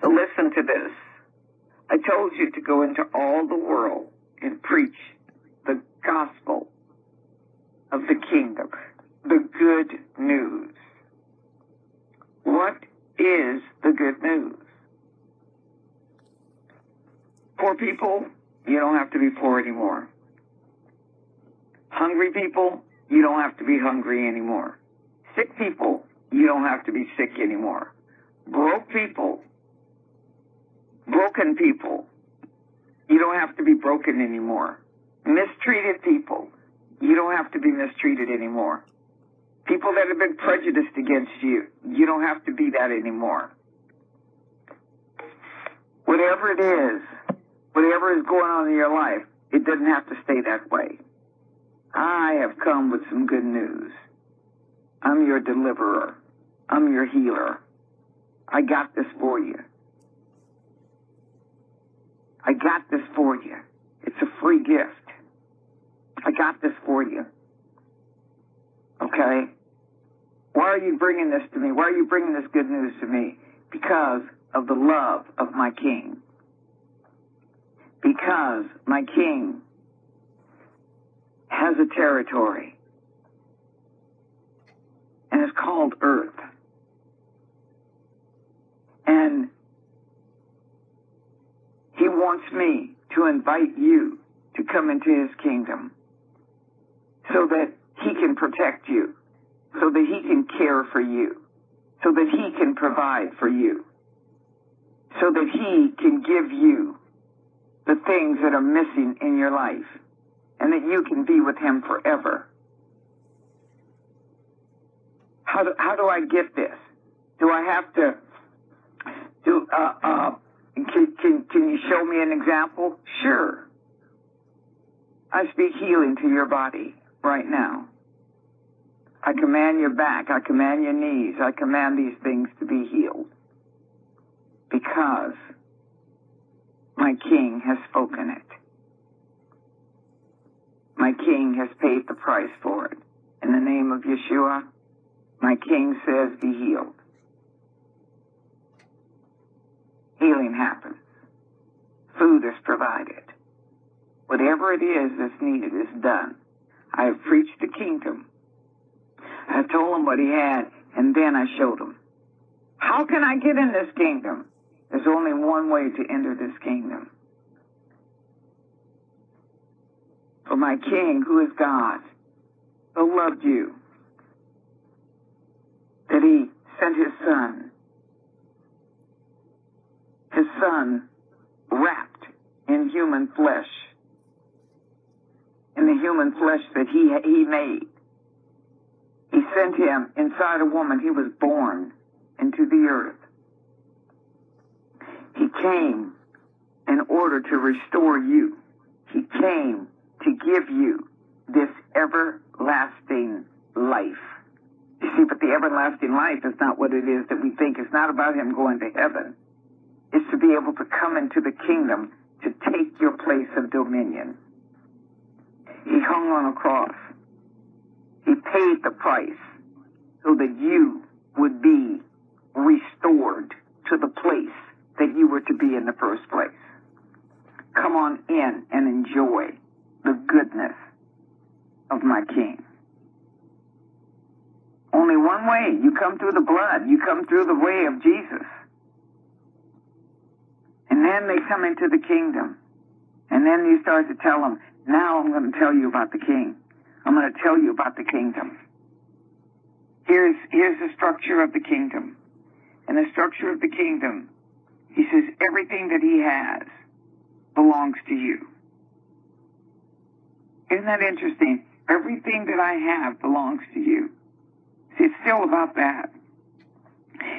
So listen to this. I told you to go into all the world and preach the gospel of the kingdom, the good news. What is the good news? Poor people, you don't have to be poor anymore. Hungry people, you don't have to be hungry anymore. Sick people, you don't have to be sick anymore. Broke people, broken people, you don't have to be broken anymore. Mistreated people, you don't have to be mistreated anymore. People that have been prejudiced against you, you don't have to be that anymore. Whatever it is, whatever is going on in your life, it doesn't have to stay that way. I have come with some good news. I'm your deliverer. I'm your healer. I got this for you. I got this for you. It's a free gift. I got this for you. Okay? Why are you bringing this to me? Why are you bringing this good news to me? Because of the love of my King. Because my King has a territory and it's called Earth. And he wants me to invite you to come into his kingdom so that he can protect you, so that he can care for you, so that he can provide for you, so that he can give you the things that are missing in your life and that you can be with him forever. How do, how do I get this? Do I have to do, uh, uh, can, can, can you show me an example? Sure. I speak healing to your body right now. I command your back. I command your knees. I command these things to be healed. Because my King has spoken it. My King has paid the price for it. In the name of Yeshua, my King says, be healed. Healing happens. Food is provided. Whatever it is that's needed is done. I have preached the kingdom. I told him what he had, and then I showed him. How can I get in this kingdom? There's only one way to enter this kingdom. For my King, who is God, so loved you that he sent his son, son wrapped in human flesh, in the human flesh that he, he made. He sent him inside a woman. He was born into the earth. He came in order to restore you. He came to give you this everlasting life. You see, but the everlasting life is not what it is that we think. It's not about him going to heaven. It's to be able to come into the kingdom to take your place of dominion. He hung on a cross. He paid the price so that you would be restored to the place that you were to be in the first place. Come on in and enjoy the goodness of my King. Only one way. You come through the blood. You come through the way of Jesus. And then they come into the kingdom. And then you start to tell them, now I'm going to tell you about the king. I'm going to tell you about the kingdom. Here's, here's the structure of the kingdom. And the structure of the kingdom, he says, everything that he has belongs to you. Isn't that interesting? Everything that I have belongs to you. See, it's still about that.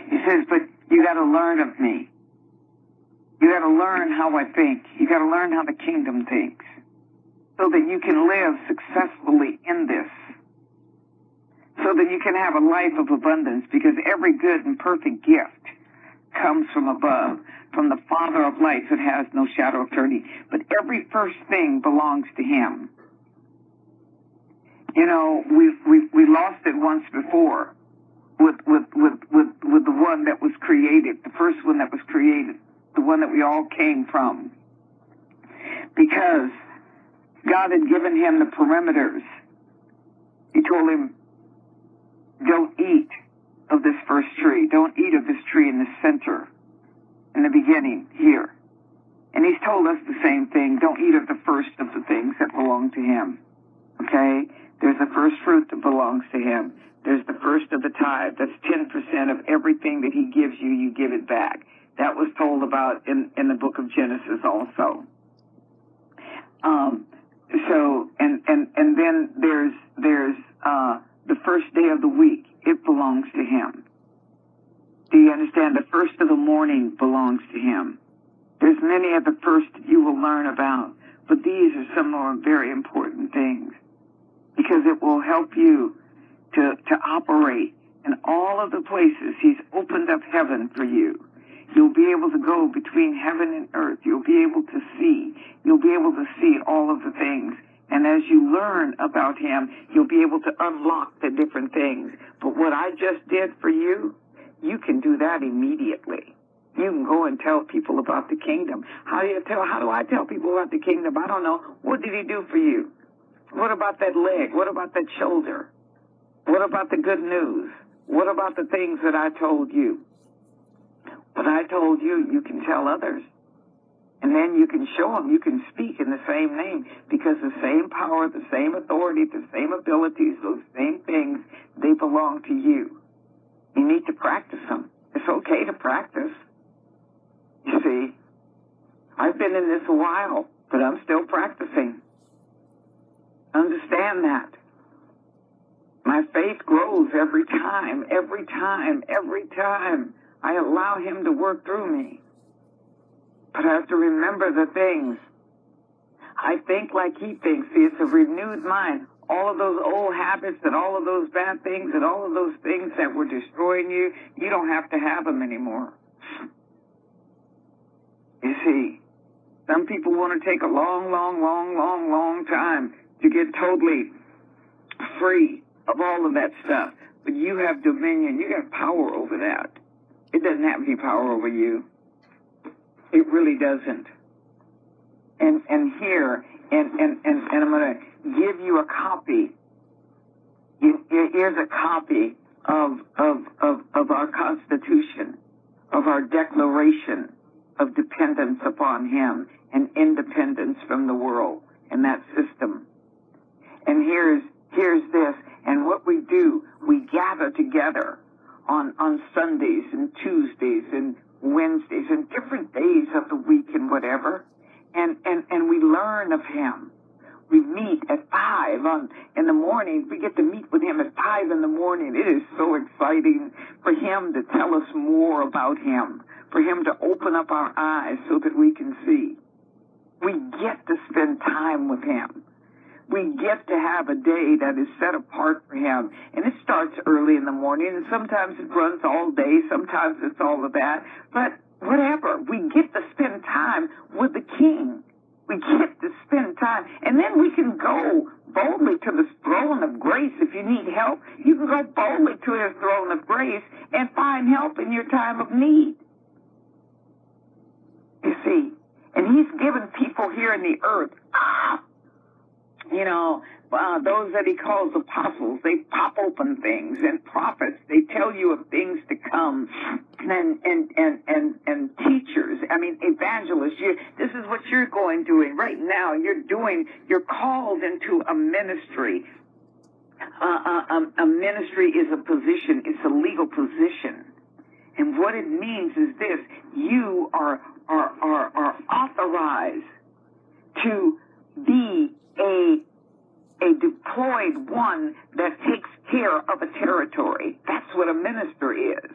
He says, but you got to learn of me. You got to learn how I think. You got to learn how the kingdom thinks so that you can live successfully in this. So that you can have a life of abundance because every good and perfect gift comes from above, from the Father of lights that has no shadow of turning. But every first thing belongs to Him. You know, we we we lost it once before with with with with with the one that was created, the first one that was created. One that we all came from. Because God had given him the perimeters. He told him, don't eat of this first tree. Don't eat of this tree in the center, in the beginning, here. And he's told us the same thing. Don't eat of the first of the things that belong to him. Okay? There's the first fruit that belongs to him. There's the first of the tithe. That's 10% of everything that he gives you, you give it back. That was told about in, in the book of Genesis also. Um, so, and, and, and then there's, there's, uh, the first day of the week. It belongs to him. Do you understand? The first of the morning belongs to him. There's many of the first you will learn about, but these are some more very important things because it will help you to, to operate in all of the places He's opened up heaven for you. You'll be able to go between heaven and earth. You'll be able to see. You'll be able to see all of the things. And as you learn about Him, you'll be able to unlock the different things. But what I just did for you, you can do that immediately. You can go and tell people about the kingdom. How do you tell? How do I tell people about the kingdom? I don't know. What did He do for you? What about that leg? What about that shoulder? What about the good news? What about the things that I told you? What I told you, you can tell others. And then you can show them, you can speak in the same name because the same power, the same authority, the same abilities, those same things, they belong to you. You need to practice them. It's okay to practice. You see, I've been in this a while, but I'm still practicing. Understand that. My faith grows every time, every time, every time I allow Him to work through me. But I have to remember the things. I think like He thinks. See, it's a renewed mind. All of those old habits and all of those bad things and all of those things that were destroying you, you don't have to have them anymore. You see, some people want to take a long, long, long, long, long time to get totally free of all of that stuff. But you have dominion. You have power over that. It doesn't have any power over you. It really doesn't. And and here, and and and, and I'm going to give you a copy. Here's a copy of, of of of our Constitution, of our Declaration of dependence upon Him and independence from the world and that system. And here's here's this. And what we do, we gather together on on Sundays and Tuesdays and Wednesdays and different days of the week and whatever, and and and we learn of Him. We meet at five on in the morning. We get to meet with Him at five in the morning. It is so exciting for Him to tell us more about Him, for Him to open up our eyes so that we can see. We get to spend time with Him we get to have a day that is set apart for him. And it starts early in the morning, and sometimes it runs all day, sometimes it's all of that. But whatever, we get to spend time with the King. We get to spend time. And then we can go boldly to the throne of grace. If you need help, you can go boldly to his throne of grace and find help in your time of need. You see, and he's given people here in the earth you know, uh, those that he calls apostles, they pop open things, and prophets, they tell you of things to come, and and and and, and teachers, I mean evangelists. You, this is what you're going doing right now. You're doing. You're called into a ministry. Uh, a, uh, um, a ministry is a position. It's a legal position, and what it means is this: you are are are, are authorized to be a a deployed one that takes care of a territory. That's what a minister is.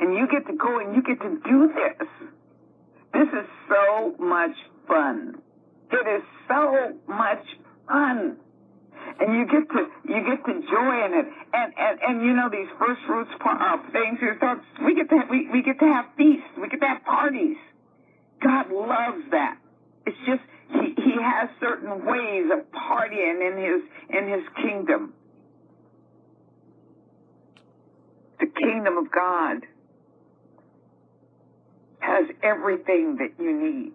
And you get to go and you get to do this. This is so much fun. It is so much fun. And you get to you get to joy in it, and and, and you know these first fruits uh, things. We get to we, we get to have feasts. We get to have parties. God loves that. It's just has certain ways of partying in his in his kingdom. The kingdom of God has has everything that you need.